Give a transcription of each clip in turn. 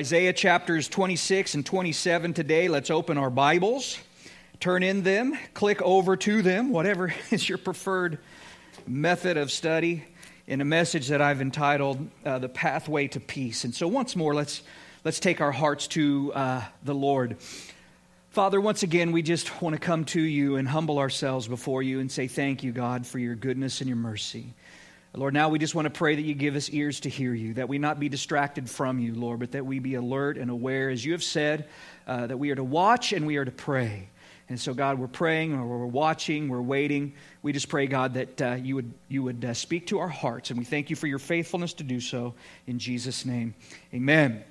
Isaiah chapters 26 and 27 today. Let's open our Bibles, turn in them, click over to them, whatever is your preferred method of study, in a message that I've entitled uh, The Pathway to Peace. And so, once more, let's, let's take our hearts to uh, the Lord. Father, once again, we just want to come to you and humble ourselves before you and say thank you, God, for your goodness and your mercy. Lord, now we just want to pray that you give us ears to hear you, that we not be distracted from you, Lord, but that we be alert and aware, as you have said, uh, that we are to watch and we are to pray. And so, God, we're praying, or we're watching, we're waiting. We just pray, God, that uh, you would, you would uh, speak to our hearts. And we thank you for your faithfulness to do so. In Jesus' name, amen.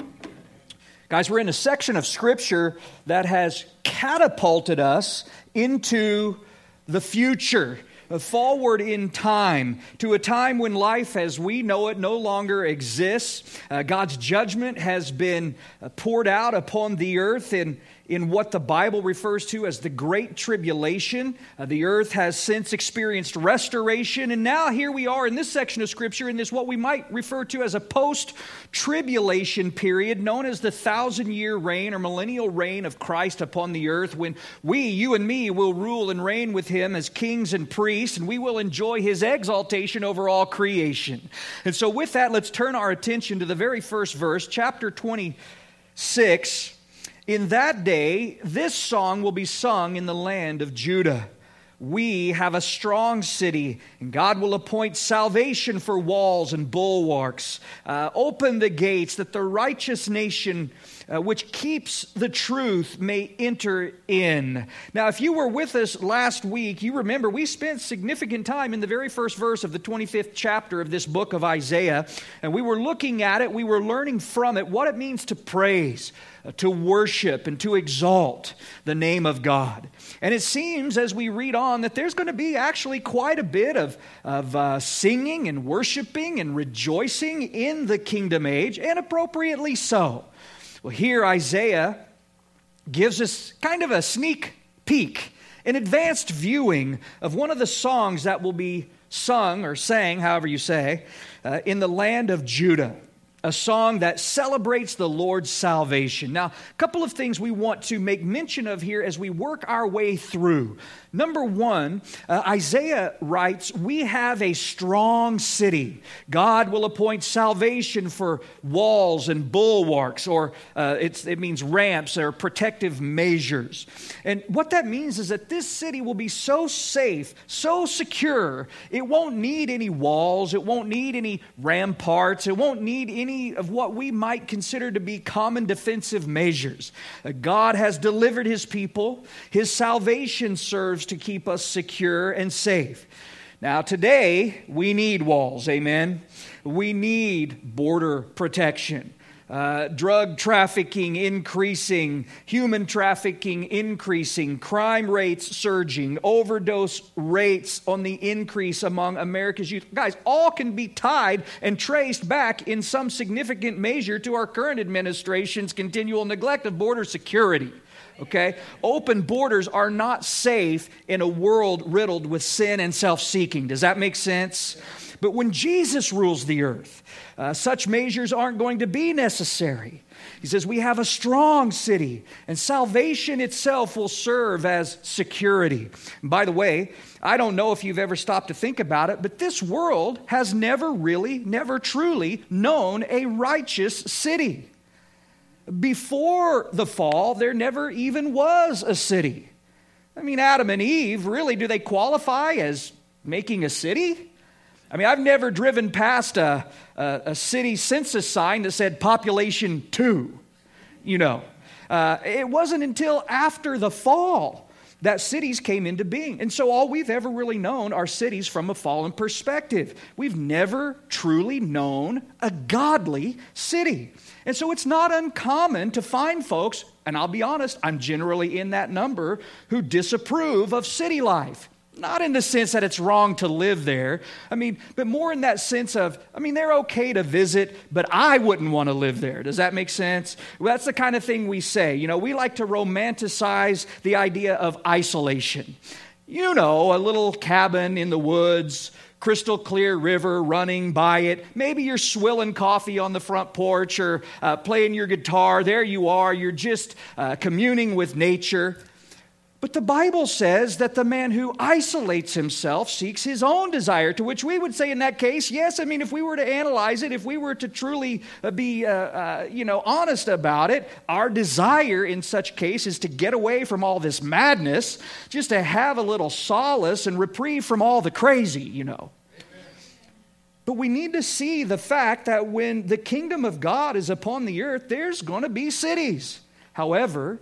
Guys, we're in a section of Scripture that has catapulted us into the future forward in time to a time when life as we know it no longer exists. Uh, God's judgment has been uh, poured out upon the earth in, in what the Bible refers to as the Great Tribulation. Uh, the earth has since experienced restoration, and now here we are in this section of Scripture, in this what we might refer to as a post tribulation period, known as the thousand year reign or millennial reign of Christ upon the earth, when we, you and me, will rule and reign with him as kings and priests, and we will enjoy his exaltation over all creation. And so, with that, let's turn our attention to the very first verse, chapter 26 in that day, this song will be sung in the land of Judah. We have a strong city, and God will appoint salvation for walls and bulwarks. Uh, open the gates that the righteous nation uh, which keeps the truth may enter in. Now, if you were with us last week, you remember we spent significant time in the very first verse of the 25th chapter of this book of Isaiah, and we were looking at it, we were learning from it what it means to praise, uh, to worship, and to exalt the name of God. And it seems as we read on that there's going to be actually quite a bit of, of uh, singing and worshiping and rejoicing in the kingdom age, and appropriately so. Well, here Isaiah gives us kind of a sneak peek, an advanced viewing of one of the songs that will be sung or sang, however you say, uh, in the land of Judah a song that celebrates the Lord's salvation. Now, a couple of things we want to make mention of here as we work our way through. Number one, uh, Isaiah writes, We have a strong city. God will appoint salvation for walls and bulwarks, or uh, it means ramps or protective measures. And what that means is that this city will be so safe, so secure, it won't need any walls, it won't need any ramparts, it won't need any of what we might consider to be common defensive measures. Uh, God has delivered his people, his salvation serves to keep us secure and safe. Now, today, we need walls, amen? We need border protection. Uh, drug trafficking increasing, human trafficking increasing, crime rates surging, overdose rates on the increase among America's youth. Guys, all can be tied and traced back in some significant measure to our current administration's continual neglect of border security okay? Open borders are not safe in a world riddled with sin and self seeking. Does that make sense? But when Jesus rules the earth, uh, such measures aren't going to be necessary. He says, We have a strong city, and salvation itself will serve as security. And by the way, I don't know if you've ever stopped to think about it, but this world has never really, never truly known a righteous city. Before the fall, there never even was a city. I mean, Adam and Eve, really, do they qualify as making a city? I mean, I've never driven past a, a, a city census sign that said population two, you know. Uh, it wasn't until after the fall that cities came into being. And so all we've ever really known are cities from a fallen perspective. We've never truly known a godly city. And so it's not uncommon to find folks, and I'll be honest, I'm generally in that number, who disapprove of city life. Not in the sense that it's wrong to live there. I mean, but more in that sense of, I mean, they're okay to visit, but I wouldn't want to live there. Does that make sense? Well, that's the kind of thing we say. You know, we like to romanticize the idea of isolation. You know, a little cabin in the woods, crystal clear river running by it. Maybe you're swilling coffee on the front porch or uh, playing your guitar. There you are. You're just uh, communing with nature. But the Bible says that the man who isolates himself seeks his own desire, to which we would say in that case, yes, I mean, if we were to analyze it, if we were to truly uh, be, uh, uh, you know, honest about it, our desire in such case is to get away from all this madness, just to have a little solace and reprieve from all the crazy, you know. But we need to see the fact that when the kingdom of God is upon the earth, there's going to be cities. However,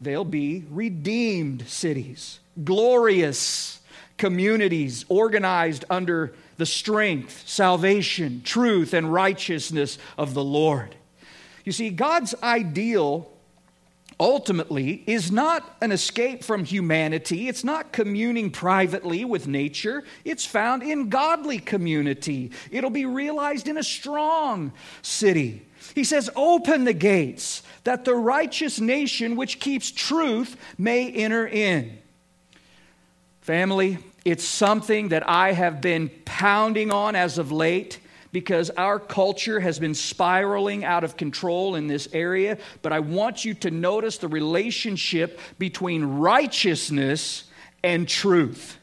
they'll be redeemed cities, glorious communities organized under the strength, salvation, truth, and righteousness of the Lord. You see, God's ideal ultimately is not an escape from humanity. It's not communing privately with nature. It's found in godly community. It'll be realized in a strong city. He says, Open the gates that the righteous nation which keeps truth may enter in. Family, it's something that I have been pounding on as of late because our culture has been spiraling out of control in this area. But I want you to notice the relationship between righteousness and truth.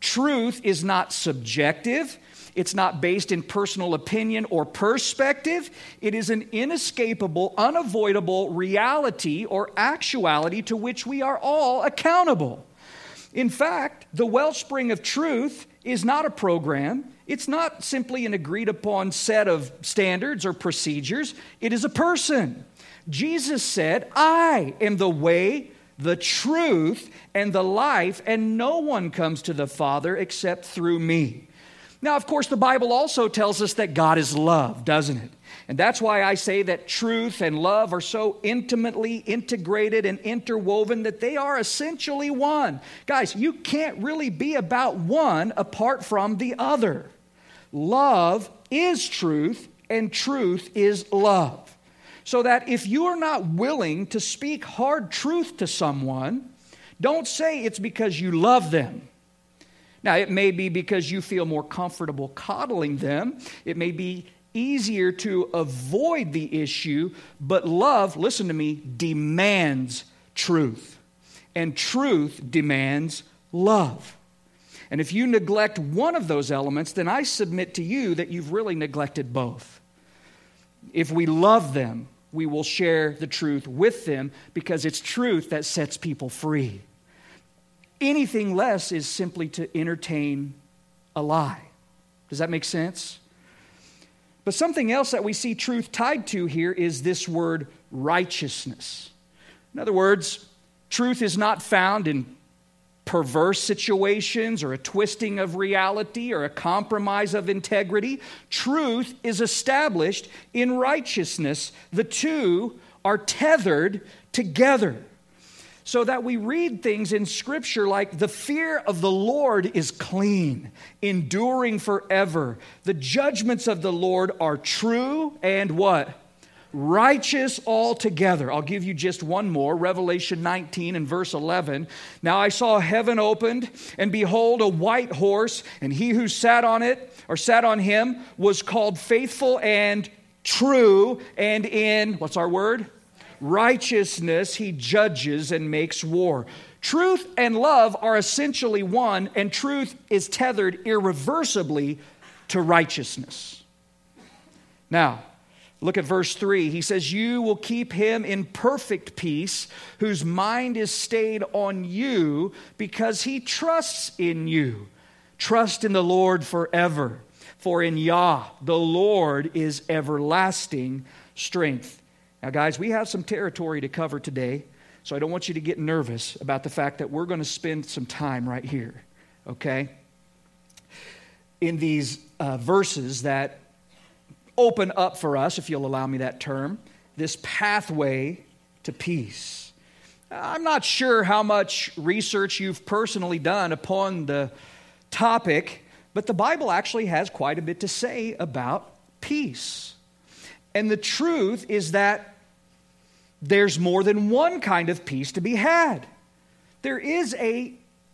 Truth is not subjective, it's not based in personal opinion or perspective. It is an inescapable, unavoidable reality or actuality to which we are all accountable. In fact, the wellspring of truth is not a program. It's not simply an agreed upon set of standards or procedures. It is a person. Jesus said, I am the way, the truth, and the life, and no one comes to the Father except through me. Now, of course, the Bible also tells us that God is love, doesn't it? And that's why I say that truth and love are so intimately integrated and interwoven that they are essentially one. Guys, you can't really be about one apart from the other. Love is truth, and truth is love. So that if you are not willing to speak hard truth to someone, don't say it's because you love them. Now, it may be because you feel more comfortable coddling them. It may be easier to avoid the issue, but love, listen to me, demands truth. And truth demands love. And if you neglect one of those elements, then I submit to you that you've really neglected both. If we love them, we will share the truth with them because it's truth that sets people free. Anything less is simply to entertain a lie. Does that make sense? But something else that we see truth tied to here is this word righteousness. In other words, truth is not found in perverse situations or a twisting of reality or a compromise of integrity. Truth is established in righteousness. The two are tethered together so that we read things in Scripture like the fear of the Lord is clean, enduring forever. The judgments of the Lord are true and what? Righteous altogether. I'll give you just one more Revelation 19 and verse 11. Now I saw heaven opened, and behold, a white horse, and he who sat on it, or sat on him, was called faithful and true, and in, what's our word? Righteousness he judges and makes war. Truth and love are essentially one, and truth is tethered irreversibly to righteousness. Now, Look at verse 3. He says, You will keep him in perfect peace, whose mind is stayed on you because he trusts in you. Trust in the Lord forever, for in Yah, the Lord is everlasting strength. Now, guys, we have some territory to cover today, so I don't want you to get nervous about the fact that we're going to spend some time right here, okay? In these uh, verses that open up for us, if you'll allow me that term, this pathway to peace. I'm not sure how much research you've personally done upon the topic, but the Bible actually has quite a bit to say about peace. And the truth is that there's more than one kind of peace to be had. There is a,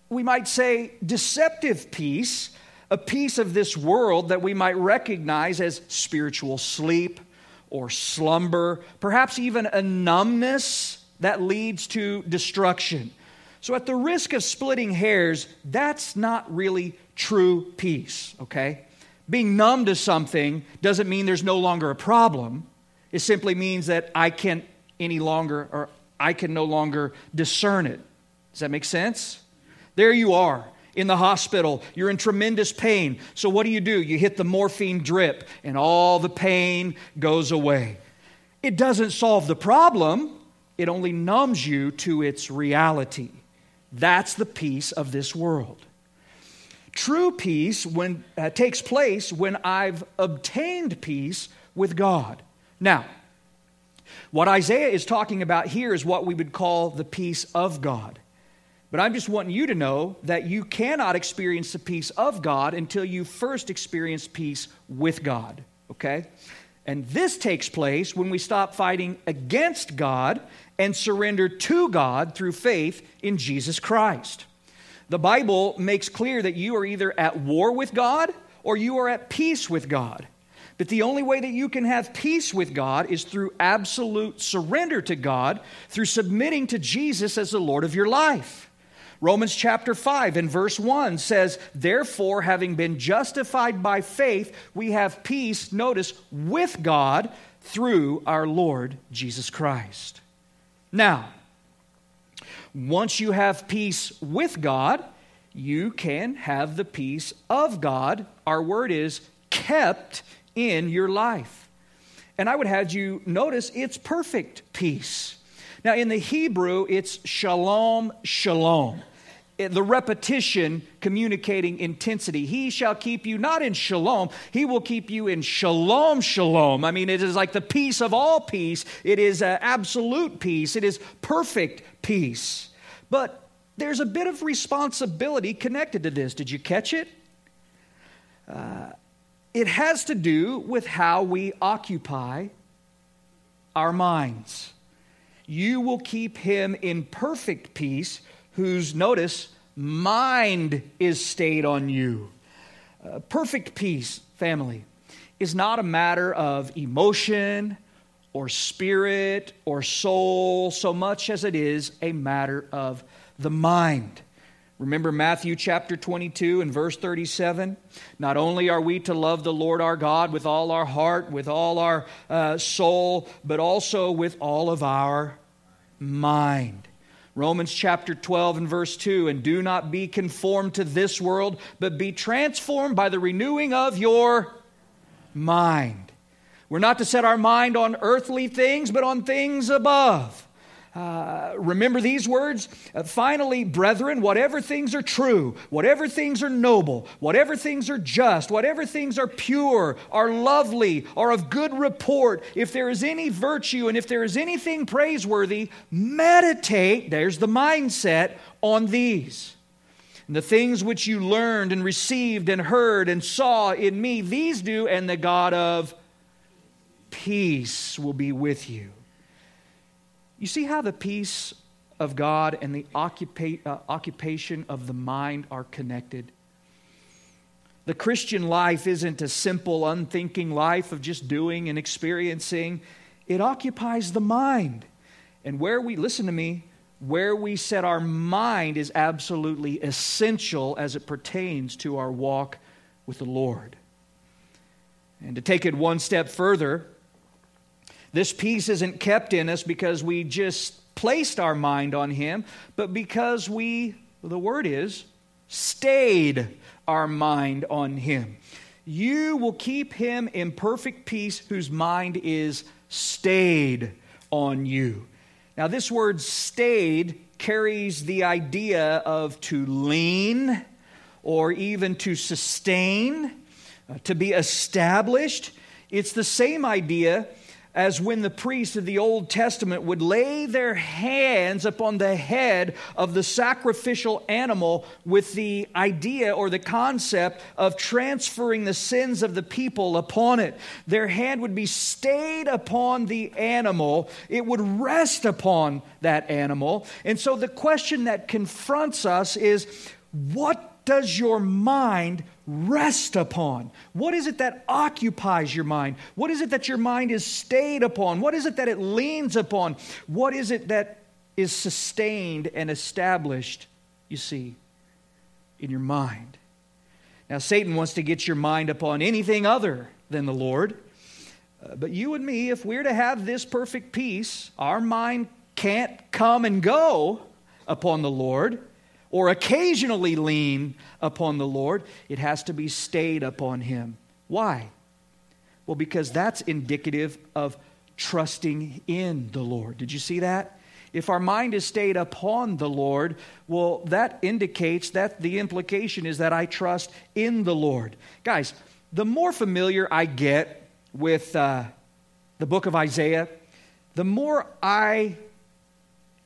we might say, deceptive peace a peace of this world that we might recognize as spiritual sleep or slumber, perhaps even a numbness that leads to destruction. So, at the risk of splitting hairs, that's not really true peace, okay? Being numb to something doesn't mean there's no longer a problem. It simply means that I can't any longer, or I can no longer discern it. Does that make sense? There you are in the hospital. You're in tremendous pain. So, what do you do? You hit the morphine drip, and all the pain goes away. It doesn't solve the problem, it only numbs you to its reality. That's the peace of this world. True peace when, uh, takes place when I've obtained peace with God. Now, what Isaiah is talking about here is what we would call the peace of God. But I'm just wanting you to know that you cannot experience the peace of God until you first experience peace with God, okay? And this takes place when we stop fighting against God and surrender to God through faith in Jesus Christ. The Bible makes clear that you are either at war with God or you are at peace with God. But the only way that you can have peace with God is through absolute surrender to God, through submitting to Jesus as the Lord of your life. Romans chapter 5 and verse 1 says, Therefore, having been justified by faith, we have peace, notice, with God through our Lord Jesus Christ. Now, once you have peace with God, you can have the peace of God. Our word is kept in your life. And I would have you notice it's perfect peace. Now, in the Hebrew, it's shalom, shalom. The repetition communicating intensity. He shall keep you not in shalom, he will keep you in shalom, shalom. I mean, it is like the peace of all peace. It is absolute peace. It is perfect peace. But there's a bit of responsibility connected to this. Did you catch it? Uh, it has to do with how we occupy our minds. You will keep him in perfect peace whose, notice, mind is stayed on you. Uh, perfect peace, family, is not a matter of emotion or spirit or soul so much as it is a matter of the mind. Remember Matthew chapter 22 and verse 37? Not only are we to love the Lord our God with all our heart, with all our uh, soul, but also with all of our mind. Romans chapter 12 and verse 2 and do not be conformed to this world, but be transformed by the renewing of your mind. We're not to set our mind on earthly things, but on things above. Uh, remember these words? Uh, finally, brethren, whatever things are true, whatever things are noble, whatever things are just, whatever things are pure, are lovely, are of good report, if there is any virtue and if there is anything praiseworthy, meditate, there's the mindset, on these. And the things which you learned and received and heard and saw in me, these do, and the God of peace will be with you. You see how the peace of God and the occupa- uh, occupation of the mind are connected? The Christian life isn't a simple, unthinking life of just doing and experiencing. It occupies the mind. And where we, listen to me, where we set our mind is absolutely essential as it pertains to our walk with the Lord. And to take it one step further, this peace isn't kept in us because we just placed our mind on Him, but because we, the word is, stayed our mind on Him. You will keep Him in perfect peace whose mind is stayed on you. Now, this word stayed carries the idea of to lean or even to sustain, uh, to be established. It's the same idea as when the priests of the Old Testament would lay their hands upon the head of the sacrificial animal with the idea or the concept of transferring the sins of the people upon it. Their hand would be stayed upon the animal, it would rest upon that animal. And so the question that confronts us is what does your mind rest upon? What is it that occupies your mind? What is it that your mind is stayed upon? What is it that it leans upon? What is it that is sustained and established, you see, in your mind? Now, Satan wants to get your mind upon anything other than the Lord. Uh, but you and me, if we're to have this perfect peace, our mind can't come and go upon the Lord or occasionally lean upon the Lord. It has to be stayed upon Him. Why? Well, because that's indicative of trusting in the Lord. Did you see that? If our mind is stayed upon the Lord, well, that indicates that the implication is that I trust in the Lord. Guys, the more familiar I get with uh, the book of Isaiah, the more I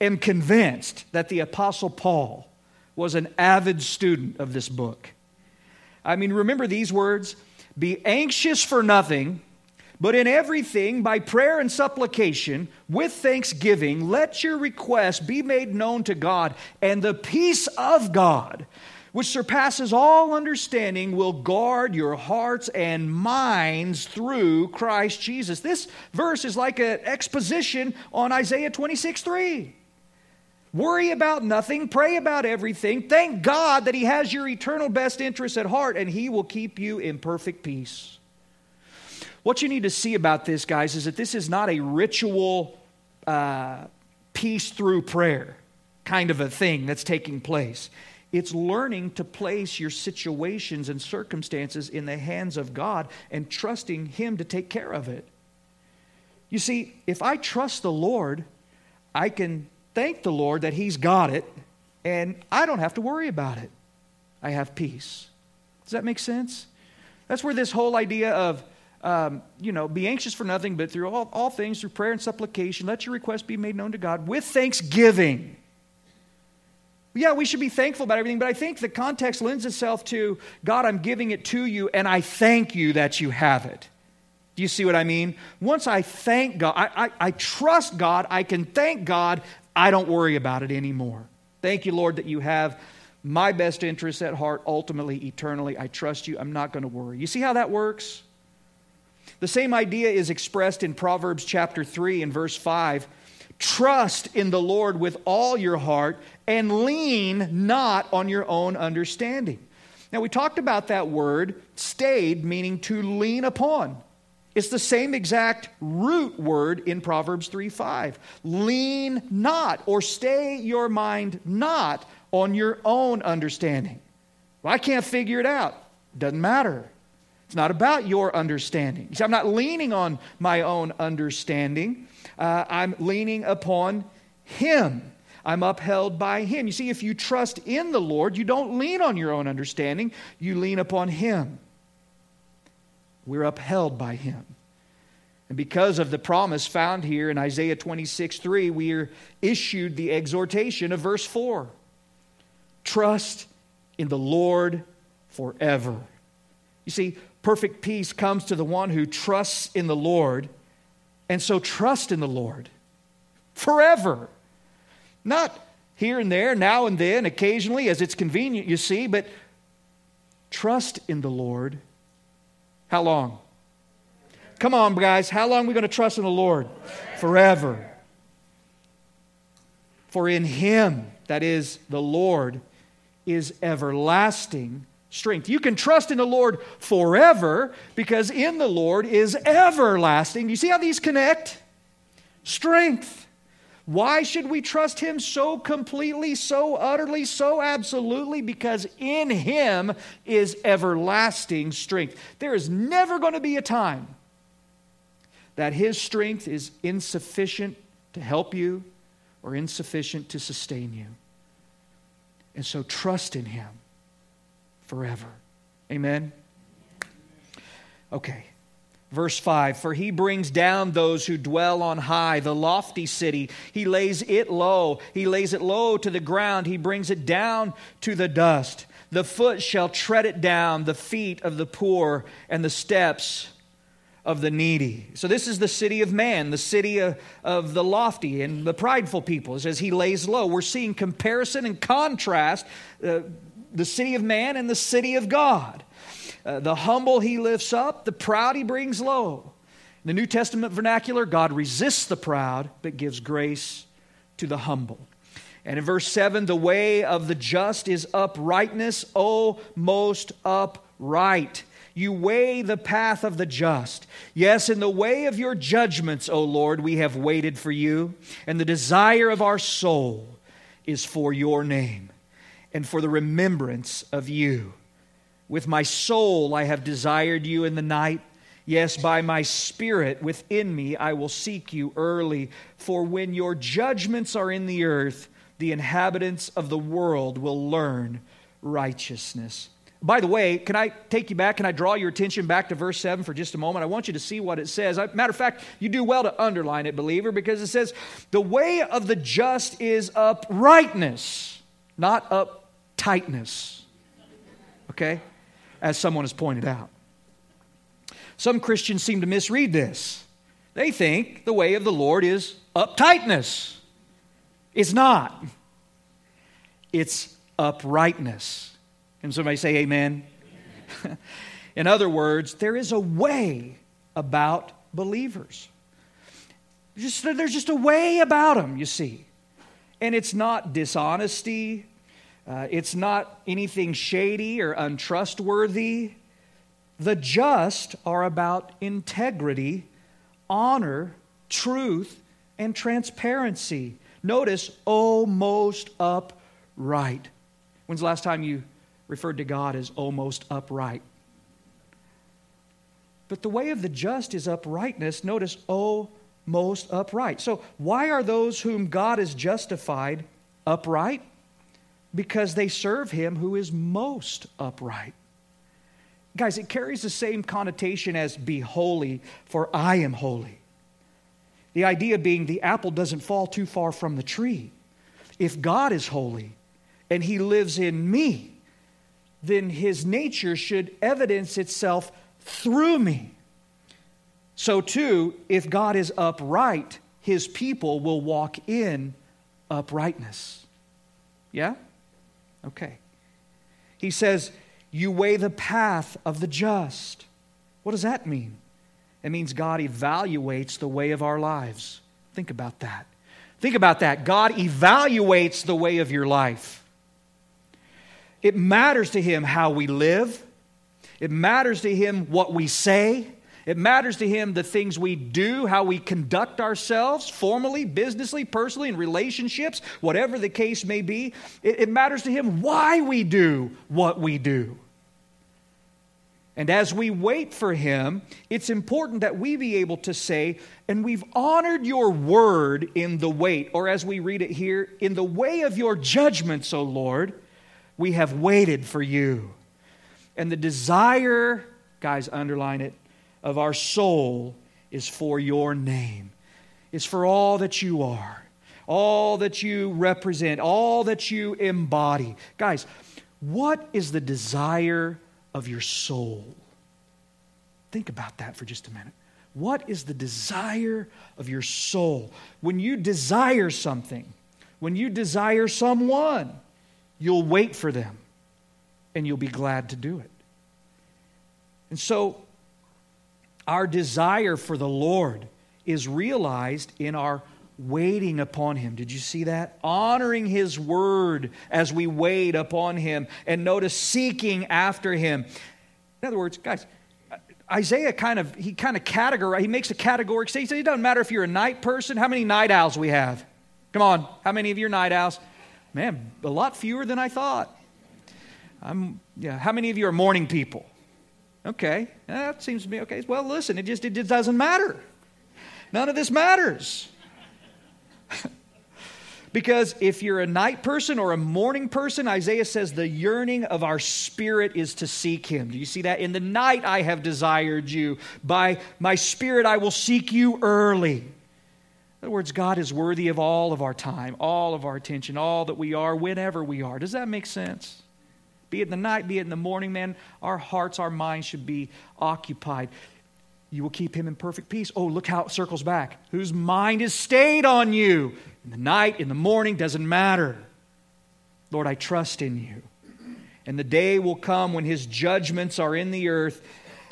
am convinced that the Apostle Paul was an avid student of this book. I mean, remember these words Be anxious for nothing, but in everything, by prayer and supplication, with thanksgiving, let your requests be made known to God, and the peace of God, which surpasses all understanding, will guard your hearts and minds through Christ Jesus. This verse is like an exposition on Isaiah 26 3. Worry about nothing, pray about everything. Thank God that He has your eternal best interests at heart and He will keep you in perfect peace. What you need to see about this, guys, is that this is not a ritual uh, peace through prayer kind of a thing that's taking place. It's learning to place your situations and circumstances in the hands of God and trusting Him to take care of it. You see, if I trust the Lord, I can thank the Lord that He's got it, and I don't have to worry about it. I have peace. Does that make sense? That's where this whole idea of, um, you know, be anxious for nothing, but through all, all things, through prayer and supplication, let your requests be made known to God with thanksgiving. Yeah, we should be thankful about everything, but I think the context lends itself to God, I'm giving it to you, and I thank you that you have it. Do you see what I mean? Once I thank God, I, I, I trust God, I can thank God, I don't worry about it anymore. Thank you, Lord, that you have my best interests at heart, ultimately, eternally. I trust you. I'm not going to worry. You see how that works? The same idea is expressed in Proverbs chapter 3 and verse 5. Trust in the Lord with all your heart and lean not on your own understanding. Now, we talked about that word, stayed, meaning to lean upon. It's the same exact root word in Proverbs 3 5. Lean not or stay your mind not on your own understanding. Well, I can't figure it out. Doesn't matter. It's not about your understanding. See, I'm not leaning on my own understanding, uh, I'm leaning upon Him. I'm upheld by Him. You see, if you trust in the Lord, you don't lean on your own understanding, you lean upon Him. We're upheld by him. And because of the promise found here in Isaiah 26 3, we are issued the exhortation of verse 4 Trust in the Lord forever. You see, perfect peace comes to the one who trusts in the Lord, and so trust in the Lord forever. Not here and there, now and then, occasionally, as it's convenient, you see, but trust in the Lord how long? Come on, guys. How long are we going to trust in the Lord? Forever. For in Him, that is the Lord, is everlasting strength. You can trust in the Lord forever because in the Lord is everlasting. You see how these connect? Strength. Why should we trust Him so completely, so utterly, so absolutely? Because in Him is everlasting strength. There is never going to be a time that His strength is insufficient to help you or insufficient to sustain you. And so trust in Him forever. Amen? Okay. Verse 5 For he brings down those who dwell on high, the lofty city. He lays it low. He lays it low to the ground. He brings it down to the dust. The foot shall tread it down, the feet of the poor, and the steps of the needy. So, this is the city of man, the city of, of the lofty and the prideful people. As he lays low, we're seeing comparison and contrast. Uh, the city of man and the city of God. Uh, the humble he lifts up, the proud he brings low. In the New Testament vernacular, God resists the proud, but gives grace to the humble. And in verse 7, the way of the just is uprightness, O most upright. You weigh the path of the just. Yes, in the way of your judgments, O Lord, we have waited for you, and the desire of our soul is for your name and for the remembrance of you. With my soul I have desired you in the night. Yes, by my spirit within me I will seek you early. For when your judgments are in the earth, the inhabitants of the world will learn righteousness. By the way, can I take you back? Can I draw your attention back to verse 7 for just a moment? I want you to see what it says. Matter of fact, you do well to underline it, believer, because it says, The way of the just is uprightness, not uptightness. Okay? As someone has pointed out. Some Christians seem to misread this. They think the way of the Lord is uptightness. It's not, it's uprightness. Can somebody say amen? In other words, there is a way about believers. Just, there's just a way about them, you see. And it's not dishonesty, uh, it's not anything shady or untrustworthy. The just are about integrity, honor, truth, and transparency. Notice, almost upright. When's the last time you referred to God as almost upright. But the way of the just is uprightness. Notice, oh, most upright. So, why are those whom God has justified upright? Because they serve him who is most upright. Guys, it carries the same connotation as be holy, for I am holy. The idea being the apple doesn't fall too far from the tree. If God is holy and he lives in me, then his nature should evidence itself through me. So, too, if God is upright, his people will walk in uprightness. Yeah? Okay. He says, You weigh the path of the just. What does that mean? It means God evaluates the way of our lives. Think about that. Think about that. God evaluates the way of your life. It matters to him how we live. It matters to him what we say. It matters to him the things we do, how we conduct ourselves, formally, businessly, personally, in relationships, whatever the case may be. It, it, matters to him why we do what we do. And as we wait for him, it's important that we be able to say, and we've honored your word in the wait, or as we read it here, in the way of your judgments, O Lord. We have waited for you. And the desire, guys, underline it, of our soul is for your name, is for all that you are, all that you represent, all that you embody. Guys, what is the desire of your soul? Think about that for just a minute. What is the desire of your soul? When you desire something, when you desire someone, You'll wait for them and you'll be glad to do it. And so, our desire for the Lord is realized in our waiting upon Him. Did you see that? Honoring His word as we wait upon Him. And notice seeking after Him. In other words, guys, Isaiah kind of, he kind of categorize, he makes a categorical statement. It doesn't matter if you're a night person. How many night owls we have? Come on, how many of you are night owls? Man, a lot fewer than I thought. I'm, yeah, how many of you are morning people? Okay, that seems to be okay. Well, listen, it just, it doesn't matter. None of this matters. because if you're a night person or a morning person, Isaiah says the yearning of our spirit is to seek him. Do you see that? In the night I have desired you. By my spirit I will seek you early. In other words, God is worthy of all of our time, all of our attention, all that we are, whenever we are. Does that make sense? Be it in the night, be it in the morning, man, our hearts, our minds should be occupied. You will keep him in perfect peace. Oh, look how it circles back. Whose mind is stayed on you. In the night, in the morning, doesn't matter. Lord, I trust in you. And the day will come when his judgments are in the earth,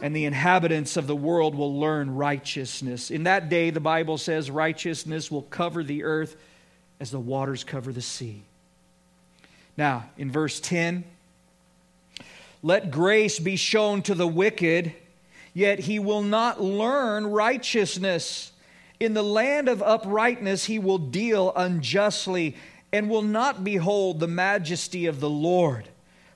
and the inhabitants of the world will learn righteousness. In that day, the Bible says, righteousness will cover the earth as the waters cover the sea. Now, in verse 10, let grace be shown to the wicked, yet he will not learn righteousness. In the land of uprightness he will deal unjustly and will not behold the majesty of the Lord.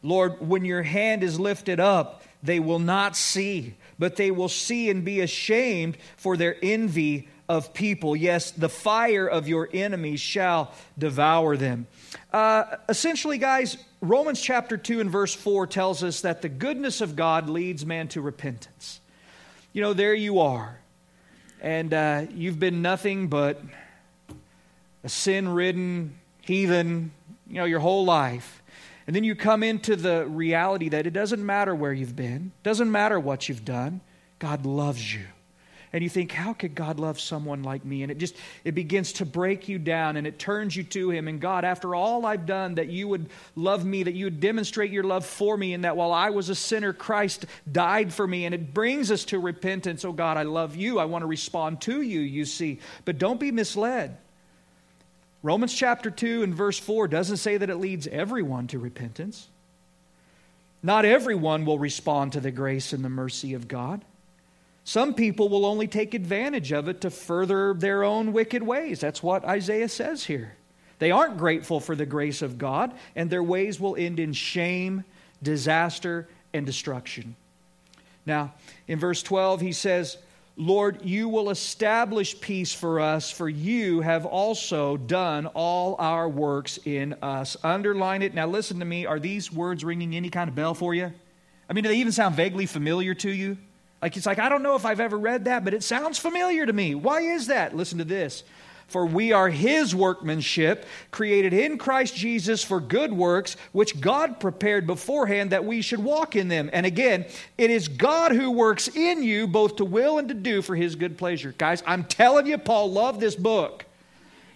Lord, when your hand is lifted up, they will not see, but they will see and be ashamed for their envy of people. Yes, the fire of your enemies shall devour them. Uh, essentially, guys, Romans chapter 2 and verse 4 tells us that the goodness of God leads man to repentance. You know, there you are, and uh, you've been nothing but a sin ridden heathen, you know, your whole life. And then you come into the reality that it doesn't matter where you've been, doesn't matter what you've done. God loves you and you think how could god love someone like me? And it just it begins to break you down and it turns you to him. And god after all i've done that you would love me that you would demonstrate your love for me and that while i was a sinner christ died for me. And it brings us to repentance. Oh god i love you. I want to respond to you you see. But don't be misled. Romans chapter 2 and verse 4 doesn't say that it leads everyone to repentance. Not everyone will respond to the grace and the mercy of god some people will only take advantage of it to further their own wicked ways. That's what Isaiah says here. They aren't grateful for the grace of God, and their ways will end in shame, disaster, and destruction. Now, in verse 12, he says, Lord, you will establish peace for us, for you have also done all our works in us. Underline it. Now, listen to me. Are these words ringing any kind of bell for you? I mean, do they even sound vaguely familiar to you? Like it's like, I don't know if I've ever read that, but it sounds familiar to me. Why is that? Listen to this. For we are his workmanship, created in Christ Jesus for good works, which God prepared beforehand that we should walk in them. And again, it is God who works in you both to will and to do for his good pleasure. Guys, I'm telling you, Paul loved this book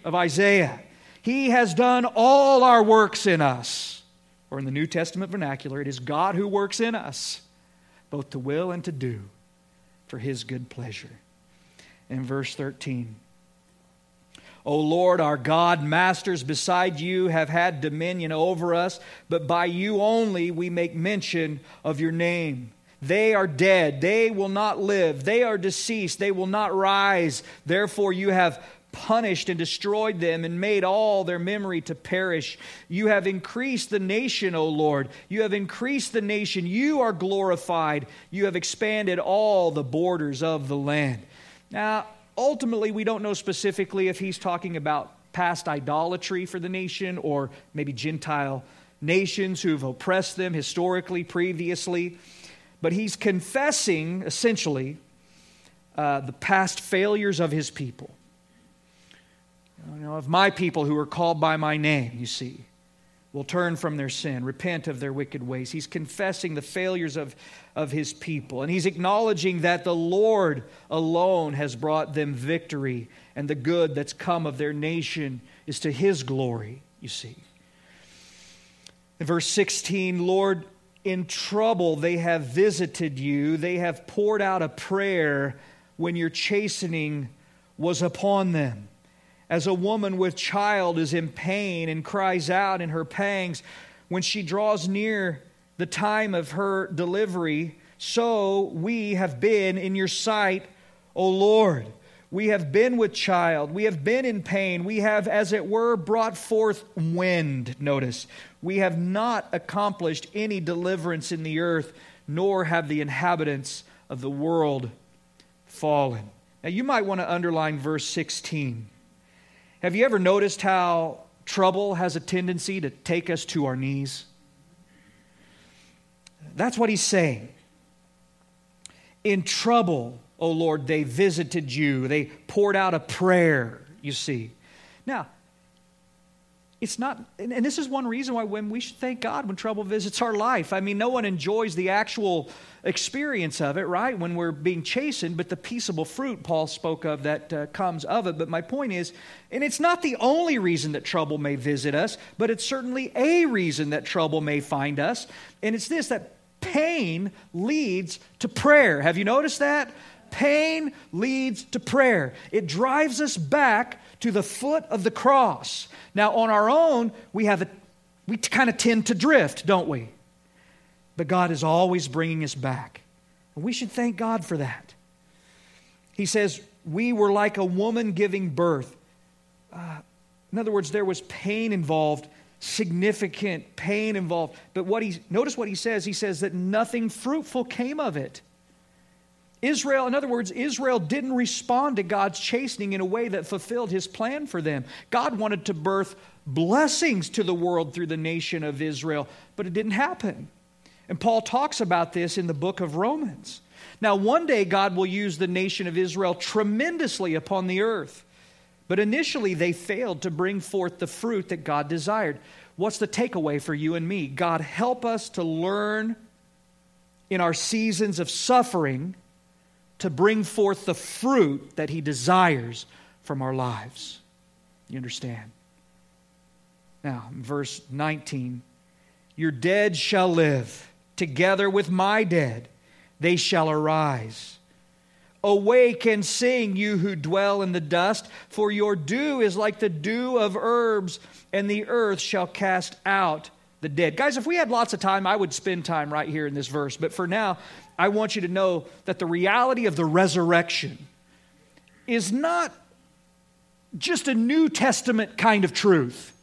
of Isaiah. He has done all our works in us. Or in the New Testament vernacular, it is God who works in us, both to will and to do for his good pleasure. In verse 13, O Lord our God, masters beside you have had dominion over us, but by you only we make mention of your name. They are dead. They will not live. They are deceased. They will not rise. Therefore, you have punished and destroyed them and made all their memory to perish. You have increased the nation, O Lord. You have increased the nation. You are glorified. You have expanded all the borders of the land. Now, ultimately, we don't know specifically if he's talking about past idolatry for the nation or maybe Gentile nations who've oppressed them historically, previously. But he's confessing, essentially, uh, the past failures of his people. Of my people who are called by my name, you see, will turn from their sin, repent of their wicked ways. He's confessing the failures of, of his people, and he's acknowledging that the Lord alone has brought them victory, and the good that's come of their nation is to his glory, you see. In verse 16, Lord, in trouble they have visited you, they have poured out a prayer when your chastening was upon them as a woman with child is in pain and cries out in her pangs when she draws near the time of her delivery, so we have been in your sight, O Lord. We have been with child. We have been in pain. We have, as it were, brought forth wind. Notice, we have not accomplished any deliverance in the earth, nor have the inhabitants of the world fallen. Now, you might want to underline verse 16. Have you ever noticed how trouble has a tendency to take us to our knees? That's what he's saying. In trouble, O Lord, they visited you. They poured out a prayer, you see. Now, it's not, and this is one reason why when we should thank God when trouble visits our life. I mean, no one enjoys the actual experience of it, right? When we're being chastened, but the peaceable fruit Paul spoke of that uh, comes of it. But my point is, and it's not the only reason that trouble may visit us, but it's certainly a reason that trouble may find us. And it's this that pain leads to prayer. Have you noticed that? Pain leads to prayer. It drives us back to the foot of the cross. Now, on our own, we have a, we kind of tend to drift, don't we? But God is always bringing us back. And we should thank God for that. He says, We were like a woman giving birth. Uh, in other words, there was pain involved, significant pain involved. But what he notice what he says. He says that nothing fruitful came of it. Israel, in other words, Israel didn't respond to God's chastening in a way that fulfilled his plan for them. God wanted to birth blessings to the world through the nation of Israel, but it didn't happen. And Paul talks about this in the book of Romans. Now, one day God will use the nation of Israel tremendously upon the earth. But initially, they failed to bring forth the fruit that God desired. What's the takeaway for you and me? God, help us to learn in our seasons of suffering to bring forth the fruit that He desires from our lives. You understand? Now, verse 19 Your dead shall live, together with my dead, they shall arise. Awake and sing, you who dwell in the dust, for your dew is like the dew of herbs, and the earth shall cast out the dead. Guys, if we had lots of time, I would spend time right here in this verse. But for now, I want you to know that the reality of the resurrection is not just a New Testament kind of truth,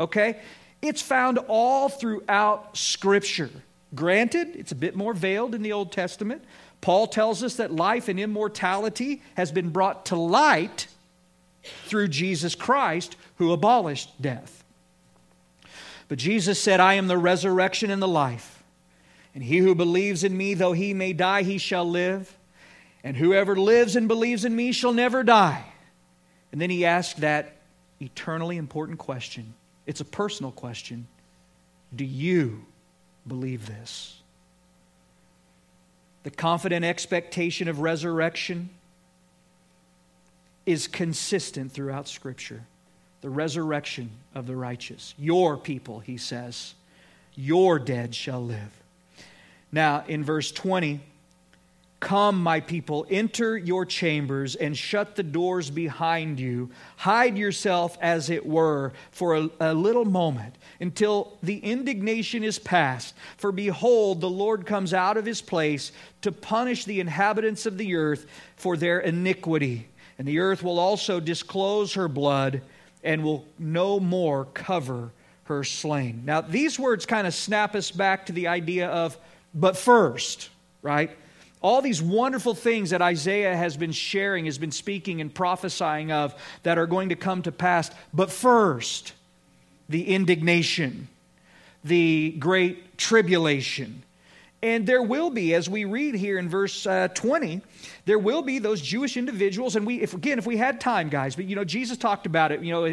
okay? It's found all throughout Scripture. Granted, it's a bit more veiled in the Old Testament. Paul tells us that life and immortality has been brought to light through Jesus Christ, who abolished death. But Jesus said, I am the resurrection and the life. And he who believes in me, though he may die, he shall live. And whoever lives and believes in me shall never die. And then he asked that eternally important question. It's a personal question. Do you believe this? The confident expectation of resurrection is consistent throughout Scripture. The resurrection of the righteous. Your people, he says, your dead shall live. Now, in verse 20, Come, my people, enter your chambers and shut the doors behind you. Hide yourself, as it were, for a, a, little moment until the indignation is past. For behold, the Lord comes out of his place to punish the inhabitants of the earth for their iniquity. And the earth will also disclose her blood and will no more cover her slain. Now, these words kind of snap us back to the idea of but first, right? All these wonderful things that Isaiah has been sharing, has been speaking and prophesying of that are going to come to pass. But first, the indignation, the great tribulation. And there will be, as we read here in verse uh, 20, there will be those Jewish individuals. And we, if, again, if we had time, guys, but you know, Jesus talked about it, you know,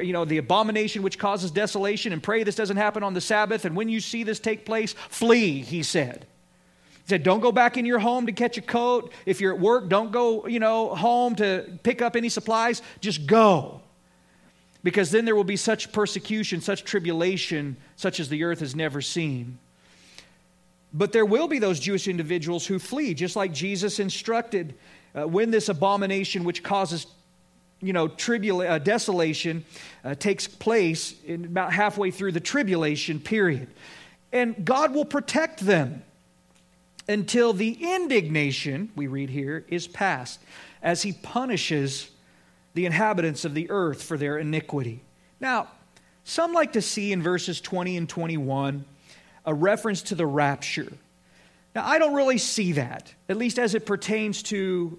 you know, the abomination which causes desolation, and pray this doesn't happen on the Sabbath. And when you see this take place, flee, he said. He said, Don't go back in your home to catch a coat. If you're at work, don't go, you know, home to pick up any supplies. Just go. Because then there will be such persecution, such tribulation, such as the earth has never seen. But there will be those Jewish individuals who flee, just like Jesus instructed uh, when this abomination, which causes you know, tribula- uh, desolation uh, takes place in about halfway through the tribulation period. And God will protect them until the indignation, we read here, is past, as he punishes the inhabitants of the earth for their iniquity. Now, some like to see in verses 20 and 21 a reference to the rapture. Now, I don't really see that, at least as it pertains to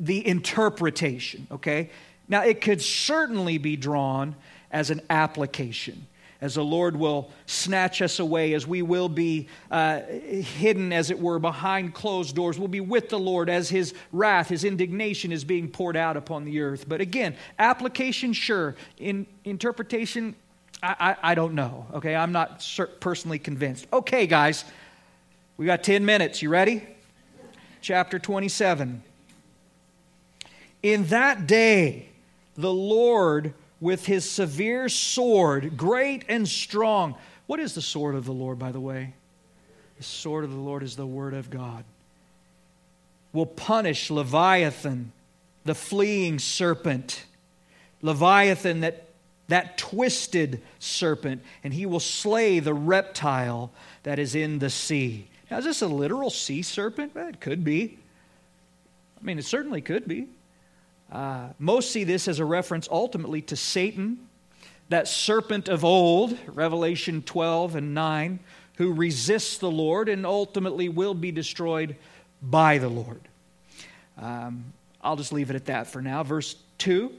the interpretation, okay? Now, it could certainly be drawn as an application. as the Lord will snatch us away, as we will be uh, hidden, as it were, behind closed doors. We'll be with the Lord as His wrath, His indignation is being poured out upon the earth. But again, application, sure. In interpretation, I, I, don't know. Okay, I'm not personally convinced. Okay, guys, we got 10 minutes. You ready? Chapter 27. In that day, the Lord with his severe sword, great and strong. What is the sword of the Lord, by the way? The sword of the Lord is the word of God. Will punish Leviathan, the fleeing serpent. Leviathan, that, that twisted serpent, and he will slay the reptile that is in the sea. Now, is this a literal sea serpent? Well, it could be. I mean, it certainly could be. Uh, most see this as a reference ultimately to Satan, that serpent of old, Revelation 12 and 9, who resists the Lord and ultimately will be destroyed by the Lord. Um, I'll just leave it at that for now. Verse 2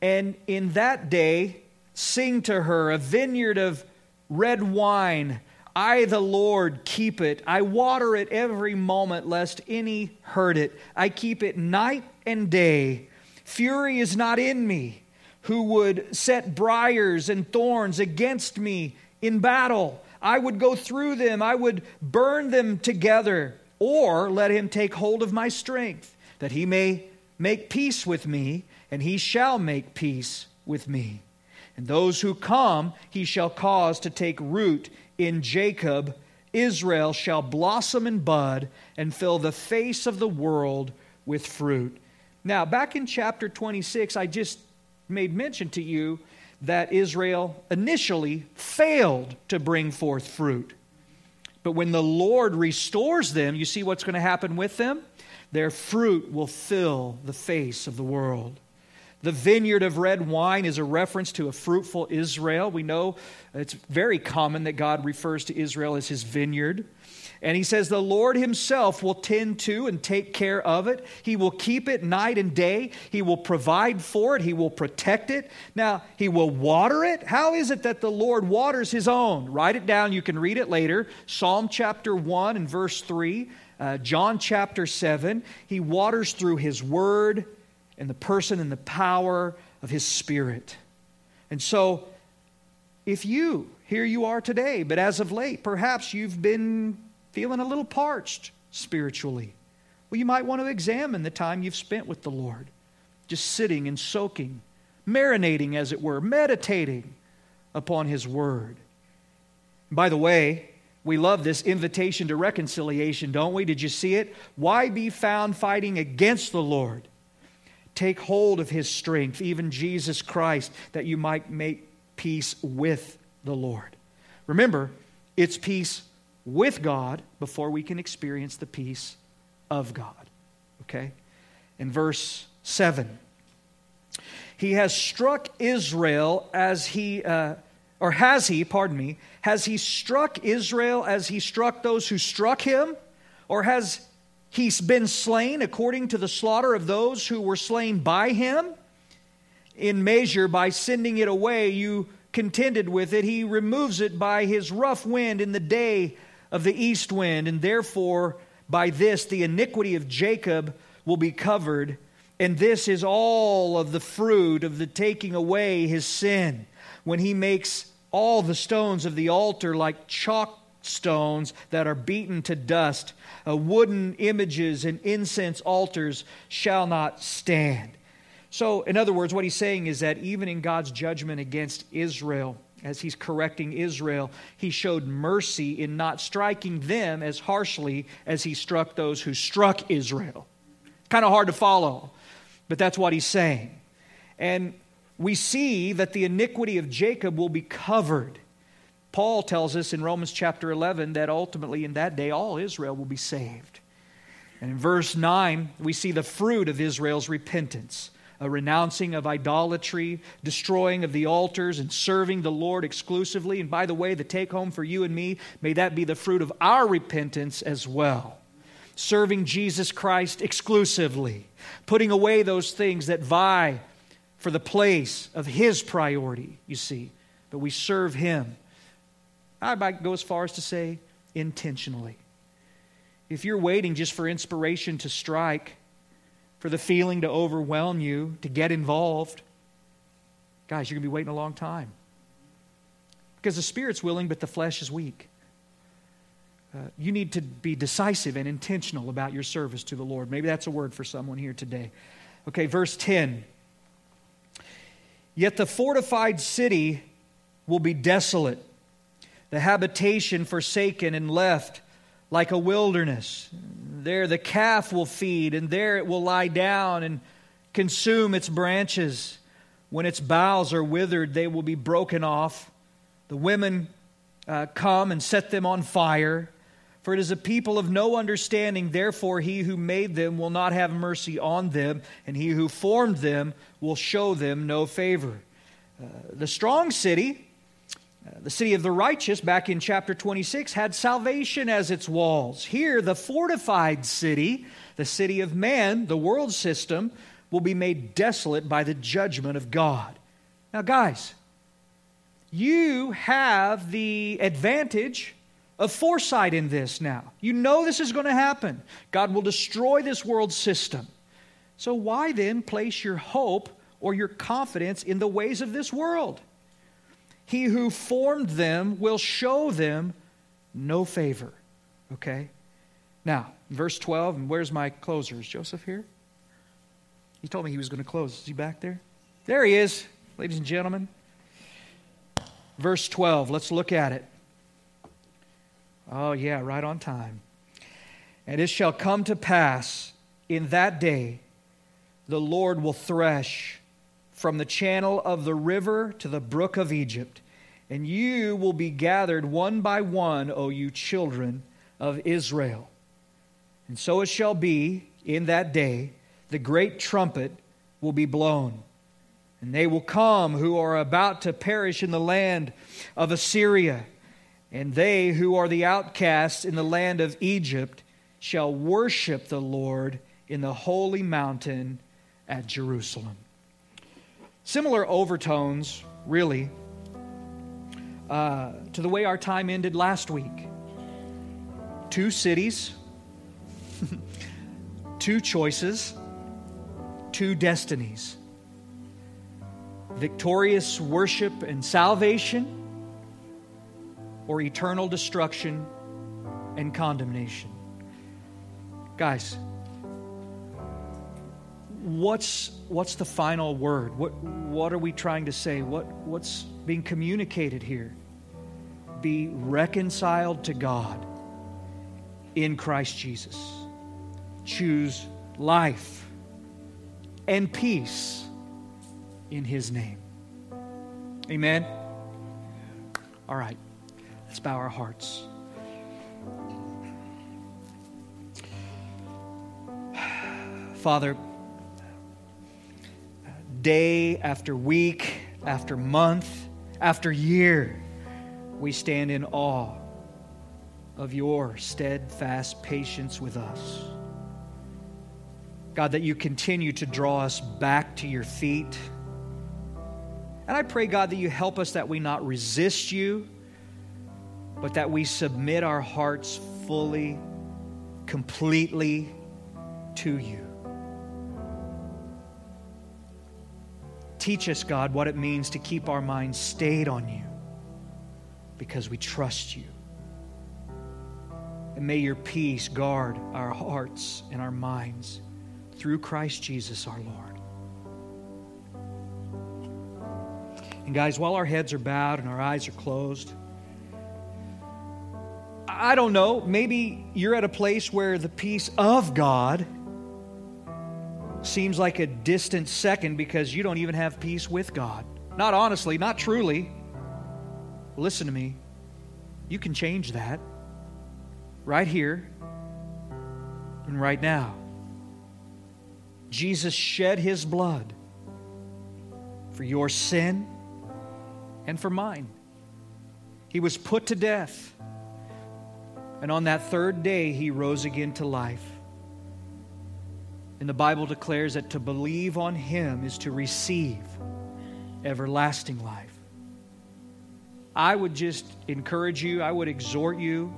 And in that day, sing to her a vineyard of red wine. I, the Lord, keep it. I water it every moment, lest any hurt it. I keep it night and day. Fury is not in me, who would set briars and thorns against me in battle. I would go through them, I would burn them together, or let him take hold of my strength, that he may make peace with me, and he shall make peace with me. And those who come he shall cause to take root in Jacob. Israel shall blossom and bud and fill the face of the world with fruit. Now, back in chapter 26, I just made mention to you that Israel initially failed to bring forth fruit. But when the Lord restores them, you see what's going to happen with them? Their fruit will fill the face of the world. The vineyard of red wine is a reference to a fruitful Israel. We know it's very common that God refers to Israel as his vineyard. And he says, The Lord himself will tend to and take care of it. He will keep it night and day. He will provide for it. He will protect it. Now, he will water it. How is it that the Lord waters his own? Write it down. You can read it later. Psalm chapter 1 and verse 3, uh, John chapter 7. He waters through his word and the person and the power of his spirit. And so, if you, here you are today, but as of late, perhaps you've been feeling a little parched spiritually. Well, you might want to examine the time you've spent with the Lord, just sitting and soaking, marinating, as it were, meditating upon His Word. By the way, we love this invitation to reconciliation, don't we? Did you see it? Why be found fighting against the Lord? Take hold of His strength, even Jesus Christ, that you might make peace with the Lord. Remember, it's peace with God before we can experience the peace of God. Okay? In verse 7, he has struck Israel as he, uh, or has he, pardon me, has he struck Israel as he struck those who struck him? Or has he been slain according to the slaughter of those who were slain by him? In measure, by sending it away, you contended with it. He removes it by his rough wind in the day of the east wind, and therefore by this the iniquity of Jacob will be covered, and this is all of the fruit of the taking away his sin, when he makes all the stones of the altar like chalk stones that are beaten to dust. Uh, wooden images and incense altars shall not stand. So, in other words, what he's saying is that even in God's judgment against Israel, as he's correcting Israel, he showed mercy in not striking them as harshly as he struck those who struck Israel. Kind of hard to follow, but that's what he's saying. And we see that the iniquity of Jacob will be covered. Paul tells us in Romans chapter 11 that ultimately in that day all Israel will be saved. And in verse 9, we see the fruit of Israel's repentance a renouncing of idolatry, destroying of the altars, and serving the Lord exclusively. And by the way, the take home for you and me, may that be the fruit of our repentance as well. Serving Jesus Christ exclusively, putting away those things that vie for the place of His priority, you see. But we serve Him I might go as far as to say intentionally. If you're waiting just for inspiration to strike, for the feeling to overwhelm you, to get involved, guys, you're going to be waiting a long time. Because the spirit's willing, but the flesh is weak. Uh, you need to be decisive and intentional about your service to the Lord. Maybe that's a word for someone here today. Okay, verse 10. Yet the fortified city will be desolate, the habitation forsaken and left like a wilderness. There the calf will feed, and there it will lie down and consume its branches. When its boughs are withered, they will be broken off. The women uh, come and set them on fire. For it is a people of no understanding, therefore, he who made them will not have mercy on them, and he who formed them will show them no favor. Uh, the strong city, the city of the righteous, back in chapter 26, had salvation as its walls. Here, the fortified city, the city of man, the world system, will be made desolate by the judgment of God. Now, guys, you have the advantage of foresight in this now. You know this is going to happen. God will destroy this world system. So, why then place your hope or your confidence in the ways of this world? He who formed them will show them no favor. Okay? Now, verse 12, and where's my closer? Is Joseph here? He told me he was going to close. Is he back there? There he is, ladies and gentlemen. Verse 12, let's look at it. Oh, yeah, right on time. And it shall come to pass in that day the Lord will thresh from the channel of the river to the brook of Egypt, and you will be gathered one by one, O you children of Israel. And so it shall be in that day, the great trumpet will be blown. And they will come who are about to perish in the land of Assyria and they who are the outcasts in the land of Egypt shall worship the Lord in the holy mountain at Jerusalem. Similar overtones, really, uh, to the way our time ended last week. Two cities, two choices, two destinies. Victorious worship and salvation or eternal destruction and condemnation. Guys, what's, what's the final word? What, what are we trying to say? What, what's being communicated here? Be reconciled to God in Christ Jesus. Choose life and peace in His name. Amen. All right. Let's bow our hearts. Father, day after week, after month, after year, we stand in awe of your steadfast patience with us. God, that you continue to draw us back to your feet. And I pray, God, that you help us that we not resist you but that we submit our hearts fully, completely to you. Teach us, God, what it means to keep our minds stayed on you because we trust you. And may your peace guard our hearts and our minds through Christ Jesus our Lord. And guys, while our heads are bowed and our eyes are closed, I don't know, maybe you're at a place where the peace of God seems like a distant second because you don't even have peace with God. Not honestly, not truly. Listen to me. You can change that right here and right now. Jesus shed his blood for your sin and for mine. He was put to death and on that third day, he rose again to life. And the Bible declares that to believe on him is to receive everlasting life. I would just encourage you, I would exhort you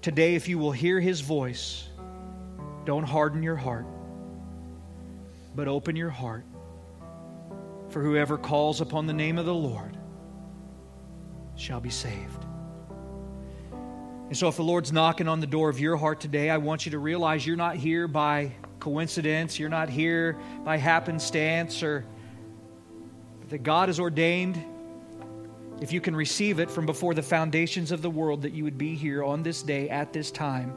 today, if you will hear his voice, don't harden your heart, but open your heart. For whoever calls upon the name of the Lord shall be saved. And so, if the Lord's knocking on the door of your heart today, I want you to realize you're not here by coincidence, you're not here by happenstance, or that God has ordained, if you can receive it from before the foundations of the world, that you would be here on this day at this time.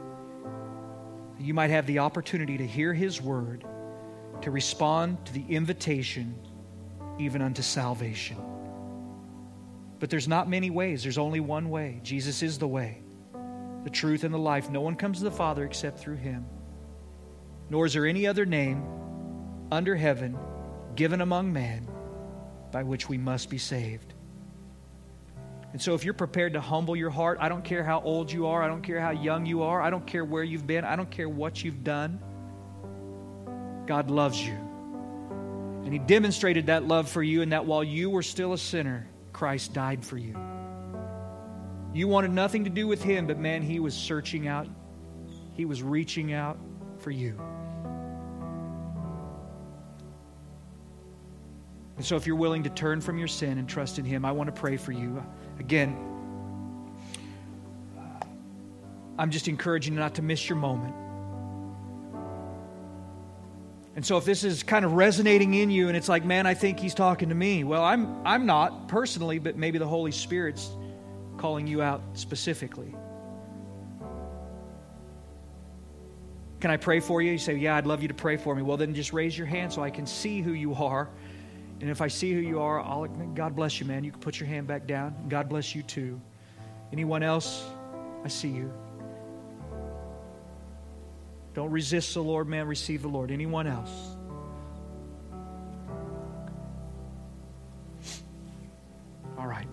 You might have the opportunity to hear His word, to respond to the invitation, even unto salvation. But there's not many ways, there's only one way. Jesus is the way the truth, and the life. No one comes to the Father except through him. Nor is there any other name under heaven given among men by which we must be saved. And so, if you're prepared to humble your heart, I don't care how old you are, I don't care how young you are, I don't care where you've been, I don't care what you've done. God loves you. And He demonstrated that love for you, and that while you were still a sinner, Christ died for you. You wanted nothing to do with him, but man, he was searching out, he was reaching out for you. And so, if you're willing to turn from your sin and trust in him, I want to pray for you. Again, I'm just encouraging you not to miss your moment. And so if this is kind of resonating in you and it's like, man, I think he's talking to me. Well, I'm I'm not personally, but maybe the Holy Spirit's calling you out specifically. Can I pray for you? You say, Yeah, I'd love you to pray for me. Well, then just raise your hand so I can see who you are. And if I see who you are, I'll, God bless you, man. You can put your hand back down. God bless you too. Anyone else? I see you. Don't resist the Lord, man. Receive the Lord. Anyone else? All right.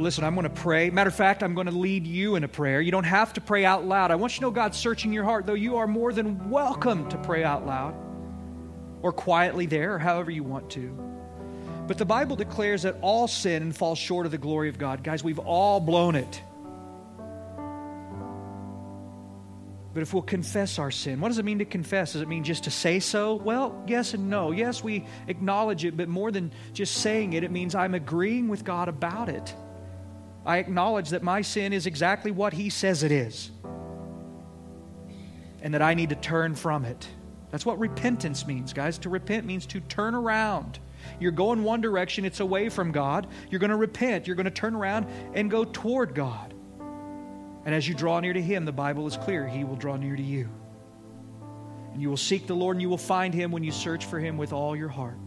Listen, I'm going to pray. Matter of fact, I'm going to lead you in a prayer. You don't have to pray out loud. I want you to know God's searching your heart, though you are more than welcome to pray out loud or quietly there, or however you want to. But the Bible declares that all sin and falls short of the glory of God. Guys, we've all blown it. But if we'll confess our sin, what does it mean to confess? Does it mean just to say so? Well, yes and no. Yes, we acknowledge it, but more than just saying it, it means I'm agreeing with God about it. I acknowledge that my sin is exactly what He says it is, and that I need to turn from it. That's what repentance means, guys. To repent means to turn around. You're going one direction, it's away from God. You're going to repent. You're going to turn around and go toward God. And as you draw near to Him, the Bible is clear, He will draw near to you. And you will seek the Lord and you will find Him when you search for Him with all your heart.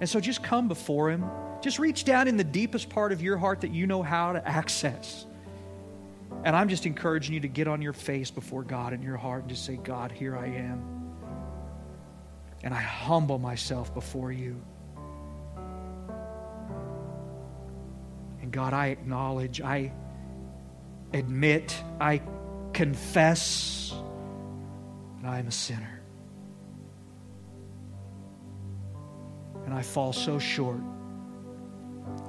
And so just come before Him just reach down in the deepest part of your heart that you know how to access. And I'm just encouraging you to get on your face before God in your heart and just say, God, here I am. And I humble myself before you. And God, I acknowledge, I admit, I confess that I am a sinner. And I fall so short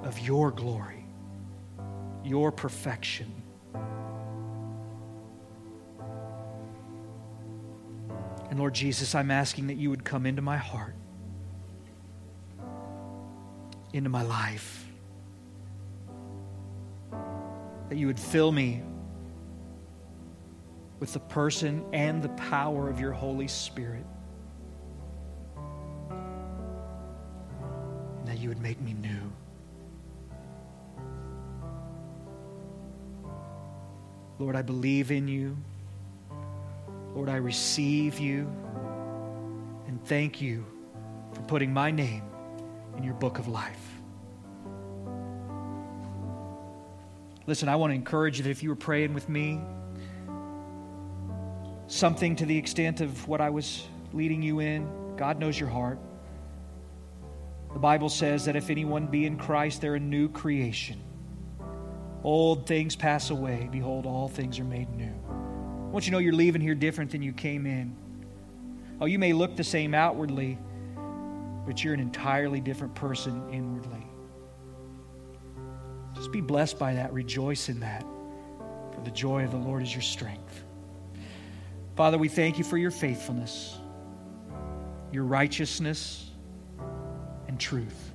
of your glory, your perfection. And Lord Jesus, I'm asking that you would come into my heart, into my life, that you would fill me with the person and the power of your Holy Spirit. And that you would make me new. Lord, I believe in you. Lord, I receive you. And thank you for putting my name in your book of life. Listen, I want to encourage you that if you were praying with me, something to the extent of what I was leading you in, God knows your heart. The Bible says that if anyone be in Christ, they're a new creation. Old things pass away. Behold, all things are made new. Want you know you're leaving here different than you came in. Oh, you may look the same outwardly, but you're an entirely different person inwardly. Just be blessed by that. Rejoice in that. For the joy of the Lord is your strength. Father, we thank you for your faithfulness, your righteousness, and truth.